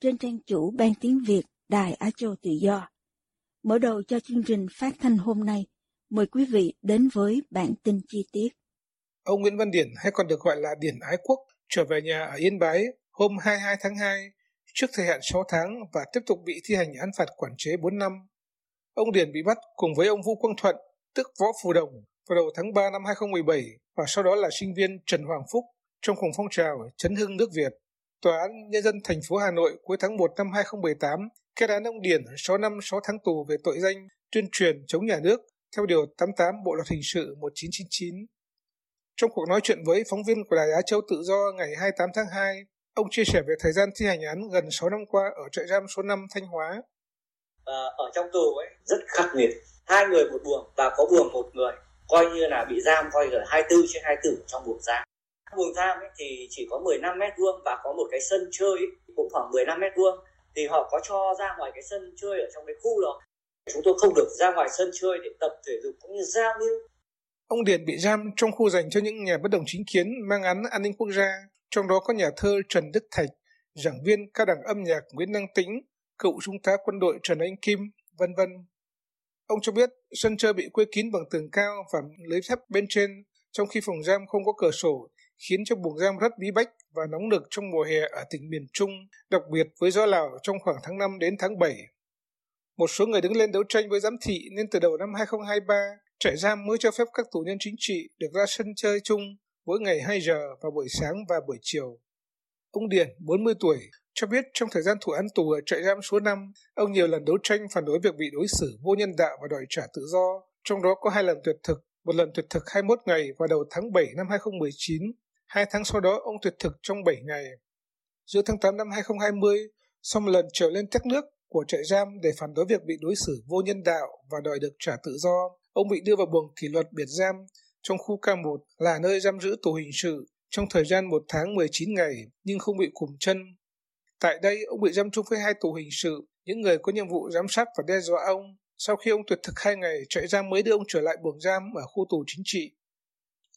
trên trang chủ Ban Tiếng Việt Đài Á Châu Tự Do. Mở đầu cho chương trình phát thanh hôm nay, mời quý vị đến với bản tin chi tiết. Ông Nguyễn Văn Điển hay còn được gọi là Điển Ái Quốc trở về nhà ở Yên Bái hôm 22 tháng 2 trước thời hạn 6 tháng và tiếp tục bị thi hành án phạt quản chế 4 năm. Ông Điển bị bắt cùng với ông Vũ Quang Thuận, tức Võ Phù Đồng, vào đầu tháng 3 năm 2017 và sau đó là sinh viên Trần Hoàng Phúc trong cùng phong trào chấn hưng nước Việt. Tòa án Nhân dân thành phố Hà Nội cuối tháng 1 năm 2018 kết án ông Điển 6 năm 6 tháng tù về tội danh tuyên truyền chống nhà nước theo Điều 88 Bộ Luật Hình sự 1999. Trong cuộc nói chuyện với phóng viên của Đài Á Châu Tự Do ngày 28 tháng 2, ông chia sẻ về thời gian thi hành án gần 6 năm qua ở trại giam số 5 Thanh Hóa. À, ở trong tù ấy rất khắc nghiệt, hai người một buồng và có buồng một người, coi như là bị giam coi là 24 trên 24 trong buồng giam buồng giam ấy thì chỉ có 15 mét vuông và có một cái sân chơi ấy, cũng khoảng 15 mét vuông. Thì họ có cho ra ngoài cái sân chơi ở trong cái khu đó. Chúng tôi không được ra ngoài sân chơi để tập thể dục cũng như giao lưu. Ông Điền bị giam trong khu dành cho những nhà bất đồng chính kiến mang án an ninh quốc gia, trong đó có nhà thơ Trần Đức Thạch, giảng viên cao đẳng âm nhạc Nguyễn Năng Tĩnh, cựu trung tá quân đội Trần Anh Kim, vân vân. Ông cho biết sân chơi bị quây kín bằng tường cao và lưới thép bên trên, trong khi phòng giam không có cửa sổ khiến cho buồng giam rất bí bách và nóng nực trong mùa hè ở tỉnh miền Trung, đặc biệt với gió Lào trong khoảng tháng 5 đến tháng 7. Một số người đứng lên đấu tranh với giám thị nên từ đầu năm 2023, trại giam mới cho phép các tù nhân chính trị được ra sân chơi chung mỗi ngày 2 giờ vào buổi sáng và buổi chiều. Ông Điền, 40 tuổi, cho biết trong thời gian thụ án tù ở trại giam số 5, ông nhiều lần đấu tranh phản đối việc bị đối xử vô nhân đạo và đòi trả tự do, trong đó có hai lần tuyệt thực, một lần tuyệt thực 21 ngày vào đầu tháng 7 năm 2019 Hai tháng sau đó ông tuyệt thực trong 7 ngày. Giữa tháng 8 năm 2020, sau một lần trở lên thác nước của trại giam để phản đối việc bị đối xử vô nhân đạo và đòi được trả tự do, ông bị đưa vào buồng kỷ luật biệt giam trong khu K1 là nơi giam giữ tù hình sự trong thời gian 1 tháng 19 ngày nhưng không bị cùm chân. Tại đây, ông bị giam chung với hai tù hình sự, những người có nhiệm vụ giám sát và đe dọa ông. Sau khi ông tuyệt thực hai ngày, trại giam mới đưa ông trở lại buồng giam ở khu tù chính trị.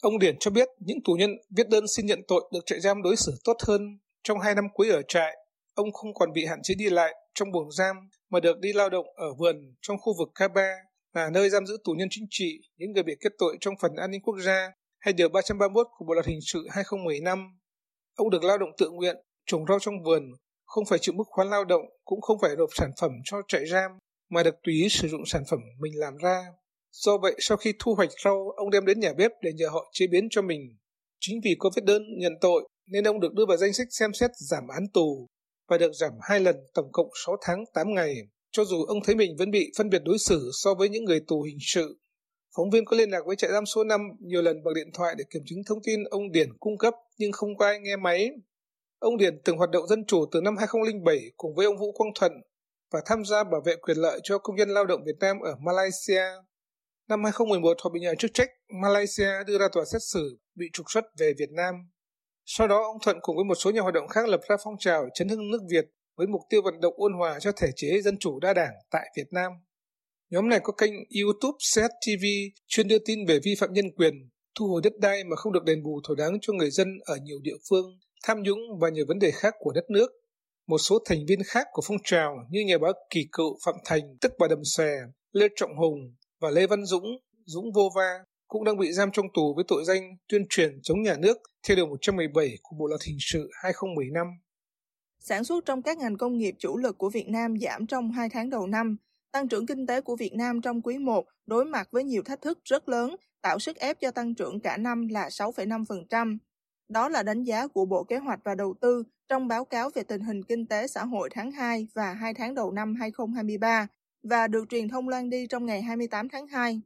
Ông Điển cho biết những tù nhân viết đơn xin nhận tội được trại giam đối xử tốt hơn. Trong hai năm cuối ở trại, ông không còn bị hạn chế đi lại trong buồng giam mà được đi lao động ở vườn trong khu vực K3 là nơi giam giữ tù nhân chính trị, những người bị kết tội trong phần an ninh quốc gia hay điều 331 của Bộ luật hình sự 2015. Ông được lao động tự nguyện, trồng rau trong vườn, không phải chịu mức khoán lao động, cũng không phải nộp sản phẩm cho trại giam, mà được tùy ý sử dụng sản phẩm mình làm ra. Do vậy, sau khi thu hoạch rau, ông đem đến nhà bếp để nhờ họ chế biến cho mình. Chính vì có viết đơn nhận tội nên ông được đưa vào danh sách xem xét giảm án tù và được giảm hai lần tổng cộng 6 tháng 8 ngày, cho dù ông thấy mình vẫn bị phân biệt đối xử so với những người tù hình sự. Phóng viên có liên lạc với trại giam số 5 nhiều lần bằng điện thoại để kiểm chứng thông tin ông Điển cung cấp nhưng không có ai nghe máy. Ông Điển từng hoạt động dân chủ từ năm 2007 cùng với ông Vũ Quang Thuận và tham gia bảo vệ quyền lợi cho công nhân lao động Việt Nam ở Malaysia. Năm 2011, họ bị nhà chức trách Malaysia đưa ra tòa xét xử, bị trục xuất về Việt Nam. Sau đó, ông Thuận cùng với một số nhà hoạt động khác lập ra phong trào chấn hưng nước Việt với mục tiêu vận động ôn hòa cho thể chế dân chủ đa đảng tại Việt Nam. Nhóm này có kênh YouTube Set TV chuyên đưa tin về vi phạm nhân quyền, thu hồi đất đai mà không được đền bù thỏa đáng cho người dân ở nhiều địa phương, tham nhũng và nhiều vấn đề khác của đất nước. Một số thành viên khác của phong trào như nhà báo Kỳ Cựu Phạm Thành, tức bà Đầm Xòe, Lê Trọng Hùng, và Lê Văn Dũng, Dũng Vô Va cũng đang bị giam trong tù với tội danh tuyên truyền chống nhà nước theo Điều 117 của Bộ Luật Hình sự 2015. Sản xuất trong các ngành công nghiệp chủ lực của Việt Nam giảm trong hai tháng đầu năm. Tăng trưởng kinh tế của Việt Nam trong quý 1 đối mặt với nhiều thách thức rất lớn, tạo sức ép cho tăng trưởng cả năm là 6,5%. Đó là đánh giá của Bộ Kế hoạch và Đầu tư trong báo cáo về tình hình kinh tế xã hội tháng 2 và 2 tháng đầu năm 2023 và được truyền thông loan đi trong ngày 28 tháng 2.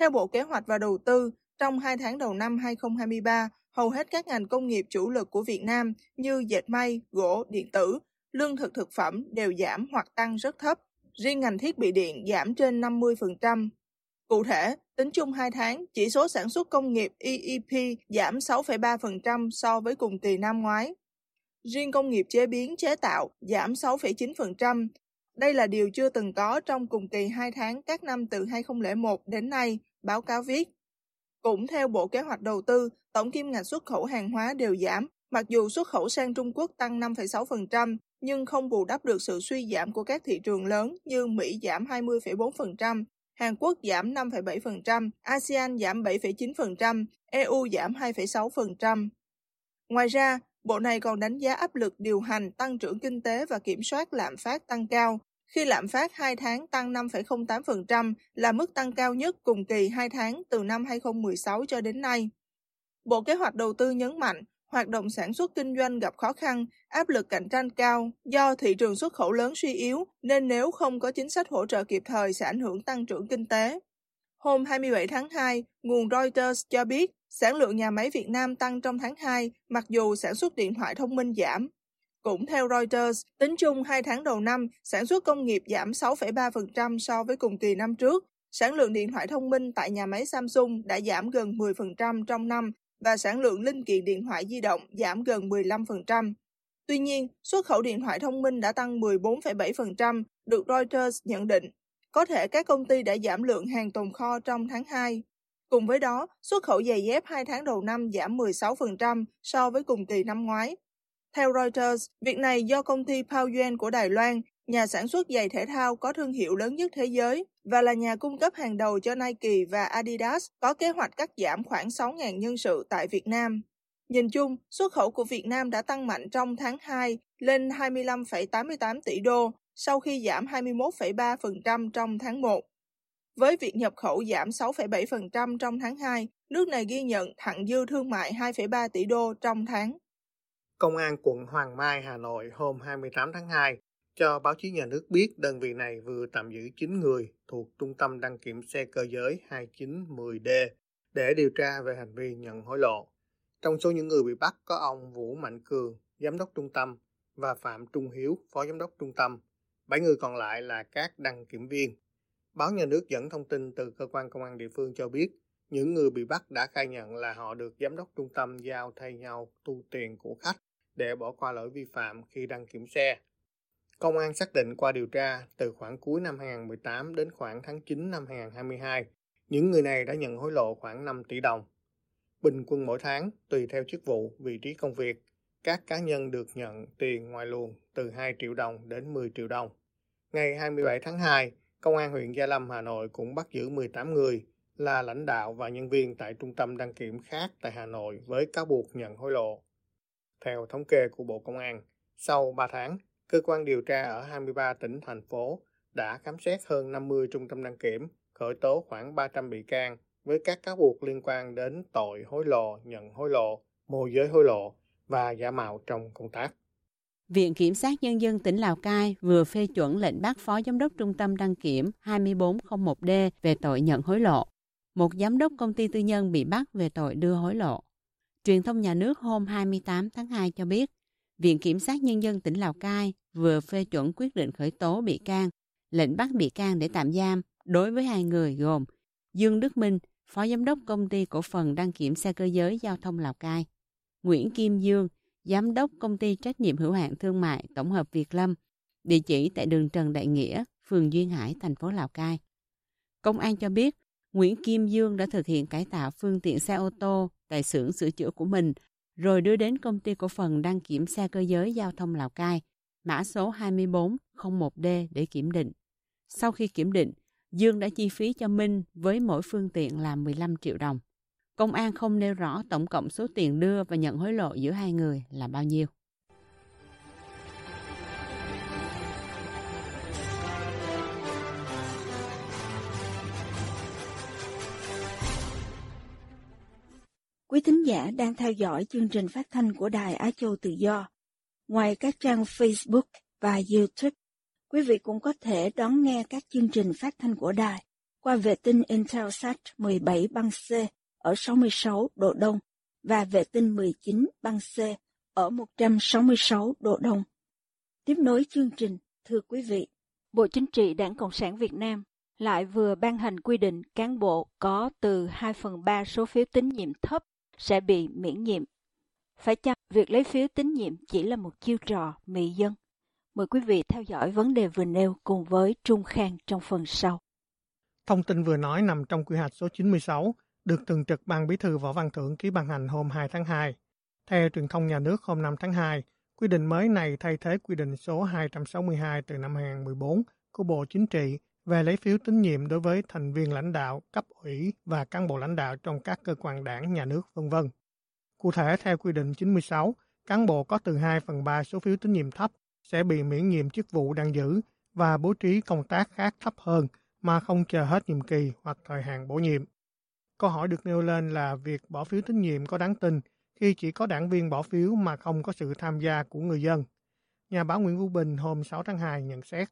Theo Bộ Kế hoạch và Đầu tư, trong 2 tháng đầu năm 2023, hầu hết các ngành công nghiệp chủ lực của Việt Nam như dệt may, gỗ, điện tử, lương thực thực phẩm đều giảm hoặc tăng rất thấp. Riêng ngành thiết bị điện giảm trên 50%. Cụ thể, tính chung 2 tháng, chỉ số sản xuất công nghiệp EEP giảm 6,3% so với cùng kỳ năm ngoái. Riêng công nghiệp chế biến chế tạo giảm 6,9%. Đây là điều chưa từng có trong cùng kỳ 2 tháng các năm từ 2001 đến nay, báo cáo viết. Cũng theo Bộ Kế hoạch Đầu tư, tổng kim ngạch xuất khẩu hàng hóa đều giảm, mặc dù xuất khẩu sang Trung Quốc tăng 5,6%, nhưng không bù đắp được sự suy giảm của các thị trường lớn như Mỹ giảm 20,4%, Hàn Quốc giảm 5,7%, ASEAN giảm 7,9%, EU giảm 2,6%. Ngoài ra, Bộ này còn đánh giá áp lực điều hành tăng trưởng kinh tế và kiểm soát lạm phát tăng cao, khi lạm phát 2 tháng tăng 5,08% là mức tăng cao nhất cùng kỳ 2 tháng từ năm 2016 cho đến nay. Bộ Kế hoạch Đầu tư nhấn mạnh, hoạt động sản xuất kinh doanh gặp khó khăn, áp lực cạnh tranh cao do thị trường xuất khẩu lớn suy yếu, nên nếu không có chính sách hỗ trợ kịp thời sẽ ảnh hưởng tăng trưởng kinh tế. Hôm 27 tháng 2, nguồn Reuters cho biết sản lượng nhà máy Việt Nam tăng trong tháng 2 mặc dù sản xuất điện thoại thông minh giảm. Cũng theo Reuters, tính chung 2 tháng đầu năm, sản xuất công nghiệp giảm 6,3% so với cùng kỳ năm trước. Sản lượng điện thoại thông minh tại nhà máy Samsung đã giảm gần 10% trong năm và sản lượng linh kiện điện thoại di động giảm gần 15%. Tuy nhiên, xuất khẩu điện thoại thông minh đã tăng 14,7%, được Reuters nhận định. Có thể các công ty đã giảm lượng hàng tồn kho trong tháng 2. Cùng với đó, xuất khẩu giày dép 2 tháng đầu năm giảm 16% so với cùng kỳ năm ngoái. Theo Reuters, việc này do công ty Baoyuan của Đài Loan, nhà sản xuất giày thể thao có thương hiệu lớn nhất thế giới và là nhà cung cấp hàng đầu cho Nike và Adidas, có kế hoạch cắt giảm khoảng 6.000 nhân sự tại Việt Nam. Nhìn chung, xuất khẩu của Việt Nam đã tăng mạnh trong tháng 2 lên 25,88 tỷ đô, sau khi giảm 21,3% trong tháng 1. Với việc nhập khẩu giảm 6,7% trong tháng 2, nước này ghi nhận thặng dư thương mại 2,3 tỷ đô trong tháng. Công an quận Hoàng Mai, Hà Nội hôm 28 tháng 2 cho báo chí nhà nước biết đơn vị này vừa tạm giữ 9 người thuộc Trung tâm đăng kiểm xe cơ giới 2910D để điều tra về hành vi nhận hối lộ. Trong số những người bị bắt có ông Vũ Mạnh Cường, giám đốc trung tâm, và Phạm Trung Hiếu, phó giám đốc trung tâm. Bảy người còn lại là các đăng kiểm viên. Báo nhà nước dẫn thông tin từ cơ quan công an địa phương cho biết, những người bị bắt đã khai nhận là họ được giám đốc trung tâm giao thay nhau thu tiền của khách để bỏ qua lỗi vi phạm khi đăng kiểm xe. Công an xác định qua điều tra từ khoảng cuối năm 2018 đến khoảng tháng 9 năm 2022, những người này đã nhận hối lộ khoảng 5 tỷ đồng. Bình quân mỗi tháng, tùy theo chức vụ, vị trí công việc, các cá nhân được nhận tiền ngoài luồng từ 2 triệu đồng đến 10 triệu đồng. Ngày 27 tháng 2, Công an huyện Gia Lâm, Hà Nội cũng bắt giữ 18 người là lãnh đạo và nhân viên tại trung tâm đăng kiểm khác tại Hà Nội với cáo buộc nhận hối lộ. Theo thống kê của Bộ Công an, sau 3 tháng, cơ quan điều tra ở 23 tỉnh, thành phố đã khám xét hơn 50 trung tâm đăng kiểm, khởi tố khoảng 300 bị can với các cáo buộc liên quan đến tội hối lộ, nhận hối lộ, môi giới hối lộ và giả mạo trong công tác. Viện Kiểm sát Nhân dân tỉnh Lào Cai vừa phê chuẩn lệnh bắt Phó Giám đốc Trung tâm đăng kiểm 2401D về tội nhận hối lộ. Một giám đốc công ty tư nhân bị bắt về tội đưa hối lộ. Truyền thông nhà nước hôm 28 tháng 2 cho biết, Viện Kiểm sát Nhân dân tỉnh Lào Cai vừa phê chuẩn quyết định khởi tố bị can, lệnh bắt bị can để tạm giam đối với hai người gồm Dương Đức Minh, Phó Giám đốc Công ty Cổ phần Đăng kiểm xe cơ giới Giao thông Lào Cai, Nguyễn Kim Dương, Giám đốc Công ty Trách nhiệm hữu hạn Thương mại Tổng hợp Việt Lâm, địa chỉ tại đường Trần Đại Nghĩa, phường Duyên Hải, thành phố Lào Cai. Công an cho biết, Nguyễn Kim Dương đã thực hiện cải tạo phương tiện xe ô tô tại xưởng sửa chữa của mình, rồi đưa đến công ty cổ phần đăng kiểm xe cơ giới giao thông Lào Cai, mã số 2401D để kiểm định. Sau khi kiểm định, Dương đã chi phí cho Minh với mỗi phương tiện là 15 triệu đồng. Công an không nêu rõ tổng cộng số tiền đưa và nhận hối lộ giữa hai người là bao nhiêu. Quý thính giả đang theo dõi chương trình phát thanh của Đài Á Châu Tự Do. Ngoài các trang Facebook và YouTube, quý vị cũng có thể đón nghe các chương trình phát thanh của đài qua vệ tinh Intelsat 17 băng C ở 66 độ Đông và vệ tinh 19 băng C ở 166 độ Đông. Tiếp nối chương trình, thưa quý vị, Bộ Chính trị Đảng Cộng sản Việt Nam lại vừa ban hành quy định cán bộ có từ 2 phần 3 số phiếu tín nhiệm thấp sẽ bị miễn nhiệm. Phải chăng việc lấy phiếu tín nhiệm chỉ là một chiêu trò mị dân? Mời quý vị theo dõi vấn đề vừa nêu cùng với Trung Khang trong phần sau. Thông tin vừa nói nằm trong quy hoạch số 96, được Thường trực Ban Bí thư Võ Văn Thưởng ký ban hành hôm 2 tháng 2. Theo truyền thông nhà nước hôm 5 tháng 2, quy định mới này thay thế quy định số 262 từ năm 2014 của Bộ Chính trị về lấy phiếu tín nhiệm đối với thành viên lãnh đạo, cấp ủy và cán bộ lãnh đạo trong các cơ quan đảng, nhà nước, vân vân. Cụ thể, theo quy định 96, cán bộ có từ 2 phần 3 số phiếu tín nhiệm thấp sẽ bị miễn nhiệm chức vụ đang giữ và bố trí công tác khác thấp hơn mà không chờ hết nhiệm kỳ hoặc thời hạn bổ nhiệm. Câu hỏi được nêu lên là việc bỏ phiếu tín nhiệm có đáng tin khi chỉ có đảng viên bỏ phiếu mà không có sự tham gia của người dân. Nhà báo Nguyễn Vũ Bình hôm 6 tháng 2 nhận xét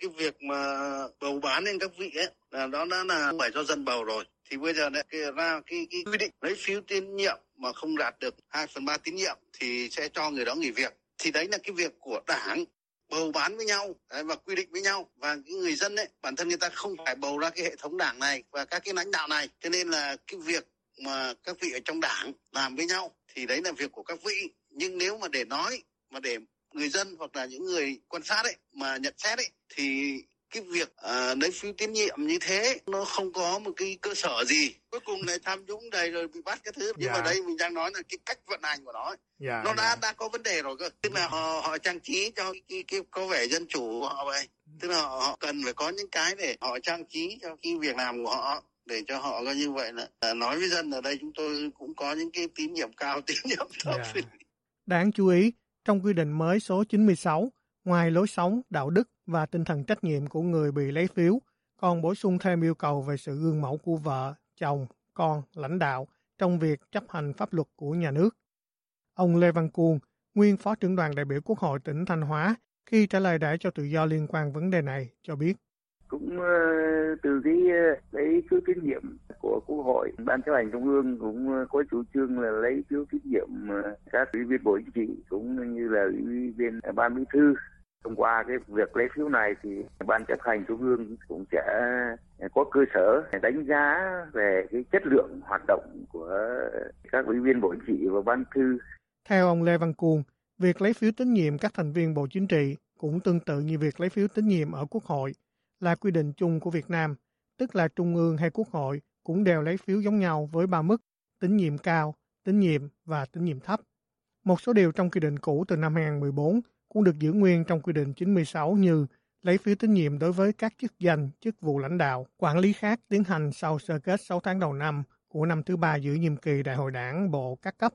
cái việc mà bầu bán lên các vị ấy là đó đã là phải do dân bầu rồi. Thì bây giờ lại ra cái, cái quy định lấy phiếu tín nhiệm mà không đạt được 2 phần ba tín nhiệm thì sẽ cho người đó nghỉ việc. Thì đấy là cái việc của đảng bầu bán với nhau đấy, và quy định với nhau. Và cái người dân ấy bản thân người ta không phải bầu ra cái hệ thống đảng này và các cái lãnh đạo này. Cho nên là cái việc mà các vị ở trong đảng làm với nhau thì đấy là việc của các vị. Nhưng nếu mà để nói mà để người dân hoặc là những người quan sát ấy mà nhận xét ấy thì cái việc uh, lấy phiếu tín nhiệm như thế nó không có một cái cơ sở gì cuối cùng này tham nhũng đầy rồi bị bắt cái thứ nhưng dạ. mà đây mình đang nói là cái cách vận hành của nó dạ, nó đã dạ. đã có vấn đề rồi cơ tức là họ họ trang trí cho cái, cái, cái có vẻ dân chủ của họ vậy tức là họ, họ cần phải có những cái để họ trang trí cho cái việc làm của họ để cho họ có như vậy là à, nói với dân ở đây chúng tôi cũng có những cái tín nhiệm cao tín nhiệm thấp yeah. đáng chú ý trong quy định mới số 96 ngoài lối sống đạo đức và tinh thần trách nhiệm của người bị lấy phiếu, còn bổ sung thêm yêu cầu về sự gương mẫu của vợ, chồng, con, lãnh đạo trong việc chấp hành pháp luật của nhà nước. Ông Lê Văn Cuông, nguyên Phó trưởng đoàn đại biểu Quốc hội tỉnh Thanh Hóa, khi trả lời đại cho tự do liên quan vấn đề này, cho biết. Cũng ờ, từ cái ờ, lấy phiếu tín nhiệm của Quốc hội, Ban chấp hành Trung ương cũng ờ, có chủ trương là lấy phiếu tín nhiệm các ủy viên Bộ Chính trị cũng như là ủy viên Ban Bí thư thông qua cái việc lấy phiếu này thì ban chấp hành trung ương cũng sẽ có cơ sở đánh giá về cái chất lượng hoạt động của các ủy viên bộ chính trị và ban thư. Theo ông Lê Văn Cuồng, việc lấy phiếu tín nhiệm các thành viên bộ chính trị cũng tương tự như việc lấy phiếu tín nhiệm ở Quốc hội là quy định chung của Việt Nam, tức là Trung ương hay Quốc hội cũng đều lấy phiếu giống nhau với ba mức tín nhiệm cao, tín nhiệm và tín nhiệm thấp. Một số điều trong quy định cũ từ năm 2014 cũng được giữ nguyên trong quy định 96 như lấy phiếu tín nhiệm đối với các chức danh, chức vụ lãnh đạo, quản lý khác tiến hành sau sơ kết 6 tháng đầu năm của năm thứ ba giữ nhiệm kỳ Đại hội đảng bộ các cấp.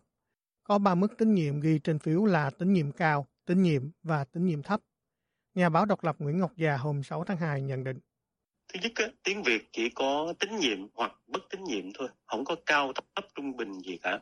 Có ba mức tín nhiệm ghi trên phiếu là tín nhiệm cao, tín nhiệm và tín nhiệm thấp. Nhà báo độc lập Nguyễn Ngọc Già hôm 6 tháng 2 nhận định. Thứ nhất, tiếng Việt chỉ có tín nhiệm hoặc bất tín nhiệm thôi, không có cao thấp trung bình gì cả.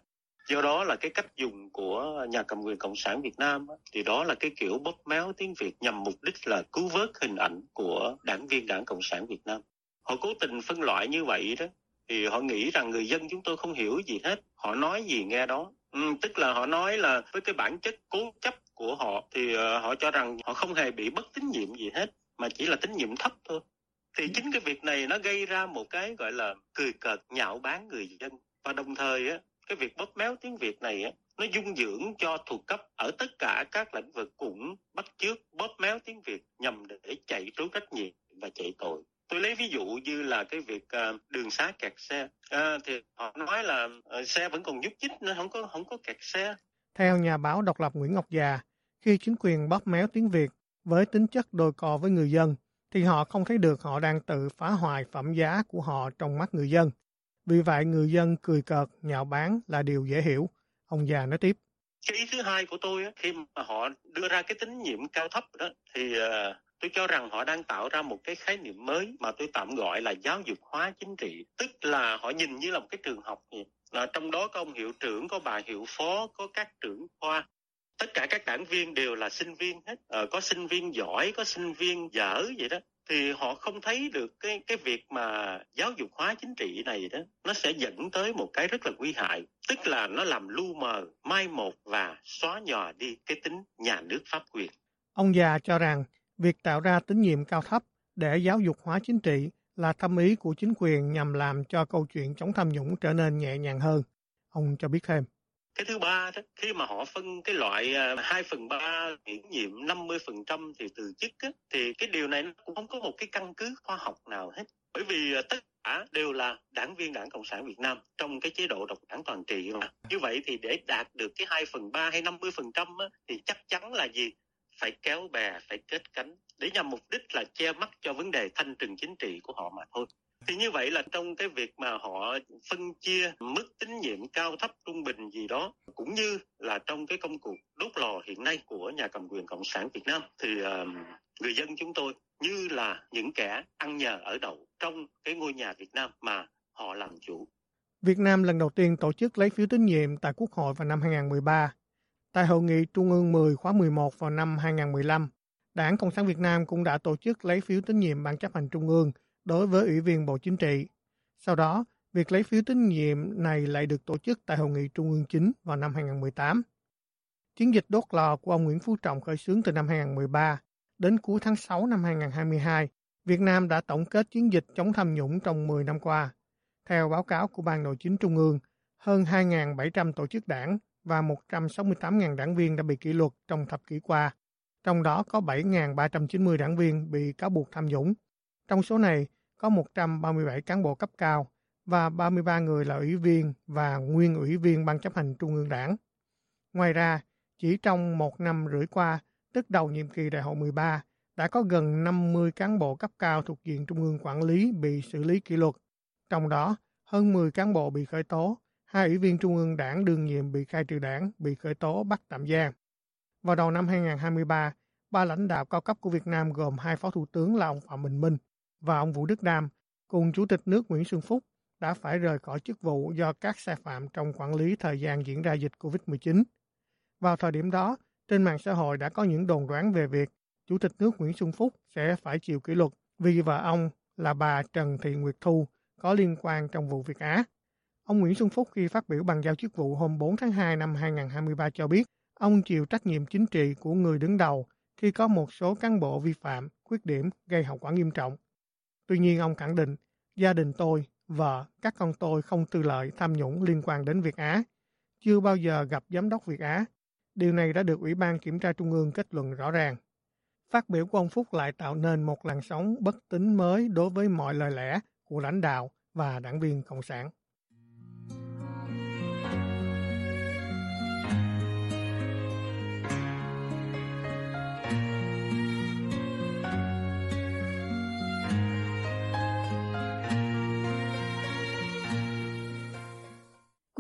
Do đó là cái cách dùng của nhà cầm quyền cộng sản việt nam thì đó là cái kiểu bóp méo tiếng việt nhằm mục đích là cứu vớt hình ảnh của đảng viên đảng cộng sản việt nam. Họ cố tình phân loại như vậy đó thì họ nghĩ rằng người dân chúng tôi không hiểu gì hết. Họ nói gì nghe đó. Ừ, tức là họ nói là với cái bản chất cố chấp của họ thì uh, họ cho rằng họ không hề bị bất tín nhiệm gì hết mà chỉ là tín nhiệm thấp thôi thì chính cái việc này nó gây ra một cái gọi là cười cợt nhạo báng người dân và đồng thời á cái việc bóp méo tiếng Việt này á, nó dung dưỡng cho thuộc cấp ở tất cả các lĩnh vực cũng bắt chước bóp méo tiếng Việt nhằm để chạy trốn trách nhiệm và chạy tội. Tôi lấy ví dụ như là cái việc uh, đường xá kẹt xe à, thì họ nói là xe vẫn còn nhúc nhích nên không có không có kẹt xe. Theo nhà báo độc lập Nguyễn Ngọc Già, khi chính quyền bóp méo tiếng Việt với tính chất đôi cò với người dân thì họ không thấy được họ đang tự phá hoại phẩm giá của họ trong mắt người dân. Vì vậy người dân cười cợt, nhạo báng là điều dễ hiểu. Ông già nói tiếp. Cái ý thứ hai của tôi khi mà họ đưa ra cái tín nhiệm cao thấp đó thì ờ, tôi cho rằng họ đang tạo ra một cái khái niệm mới mà tôi tạm gọi là giáo dục hóa chính trị tức là họ nhìn như là một cái trường học vậy. Là trong đó có ông hiệu trưởng có bà hiệu phó có các trưởng khoa. Tất cả các đảng viên đều là sinh viên hết. Ờ, có sinh viên giỏi có sinh viên dở vậy đó. Thì họ không thấy được cái cái việc mà giáo dục hóa chính trị này đó nó sẽ dẫn tới một cái rất là nguy hại. Tức là nó làm lu mờ mai một và xóa nhòa đi cái tính nhà nước pháp quyền. Ông già cho rằng việc tạo ra tín nhiệm cao thấp để giáo dục hóa chính trị là thâm ý của chính quyền nhằm làm cho câu chuyện chống tham nhũng trở nên nhẹ nhàng hơn. Ông cho biết thêm. Cái thứ ba đó khi mà họ phân cái loại à, hai phần ba miễn nhiệm 50 phần trăm thì từ chức á, thì cái điều này cũng không có một cái căn cứ khoa học nào hết. Bởi vì à, tất cả đều là đảng viên đảng cộng sản việt nam trong cái chế độ độc đảng toàn trị mà. Như vậy thì để đạt được cái hai phần ba hay 50 phần trăm thì chắc chắn là gì? Phải kéo bè phải kết cánh để nhằm mục đích là che mắt cho vấn đề thanh trừng chính trị của họ mà thôi thì như vậy là trong cái việc mà họ phân chia mức tín nhiệm cao thấp trung bình gì đó cũng như là trong cái công cuộc đốt lò hiện nay của nhà cầm quyền cộng sản việt nam thì uh, người dân chúng tôi như là những kẻ ăn nhờ ở đậu trong cái ngôi nhà việt nam mà họ làm chủ Việt Nam lần đầu tiên tổ chức lấy phiếu tín nhiệm tại Quốc hội vào năm 2013. Tại Hội nghị Trung ương 10 khóa 11 vào năm 2015, Đảng Cộng sản Việt Nam cũng đã tổ chức lấy phiếu tín nhiệm Ban chấp hành Trung ương đối với Ủy viên Bộ Chính trị. Sau đó, việc lấy phiếu tín nhiệm này lại được tổ chức tại Hội nghị Trung ương 9 vào năm 2018. Chiến dịch đốt lò của ông Nguyễn Phú Trọng khởi xướng từ năm 2013 đến cuối tháng 6 năm 2022. Việt Nam đã tổng kết chiến dịch chống tham nhũng trong 10 năm qua. Theo báo cáo của Ban Nội chính Trung ương, hơn 2.700 tổ chức đảng và 168.000 đảng viên đã bị kỷ luật trong thập kỷ qua. Trong đó có 7.390 đảng viên bị cáo buộc tham nhũng. Trong số này có 137 cán bộ cấp cao và 33 người là ủy viên và nguyên ủy viên Ban chấp hành Trung ương Đảng. Ngoài ra, chỉ trong một năm rưỡi qua, tức đầu nhiệm kỳ đại hội 13, đã có gần 50 cán bộ cấp cao thuộc diện Trung ương quản lý bị xử lý kỷ luật. Trong đó, hơn 10 cán bộ bị khởi tố, hai ủy viên Trung ương Đảng đương nhiệm bị khai trừ đảng, bị khởi tố bắt tạm giam. Vào đầu năm 2023, ba lãnh đạo cao cấp của Việt Nam gồm hai phó thủ tướng là ông Phạm Bình Minh và ông Vũ Đức Đam cùng Chủ tịch nước Nguyễn Xuân Phúc đã phải rời khỏi chức vụ do các sai phạm trong quản lý thời gian diễn ra dịch COVID-19. Vào thời điểm đó, trên mạng xã hội đã có những đồn đoán về việc Chủ tịch nước Nguyễn Xuân Phúc sẽ phải chịu kỷ luật vì vợ ông là bà Trần Thị Nguyệt Thu có liên quan trong vụ Việt Á. Ông Nguyễn Xuân Phúc khi phát biểu bằng giao chức vụ hôm 4 tháng 2 năm 2023 cho biết ông chịu trách nhiệm chính trị của người đứng đầu khi có một số cán bộ vi phạm, khuyết điểm gây hậu quả nghiêm trọng. Tuy nhiên ông khẳng định gia đình tôi, vợ, các con tôi không tư lợi tham nhũng liên quan đến Việt Á, chưa bao giờ gặp giám đốc Việt Á. Điều này đã được Ủy ban Kiểm tra Trung ương kết luận rõ ràng. Phát biểu của ông Phúc lại tạo nên một làn sóng bất tín mới đối với mọi lời lẽ của lãnh đạo và đảng viên Cộng sản.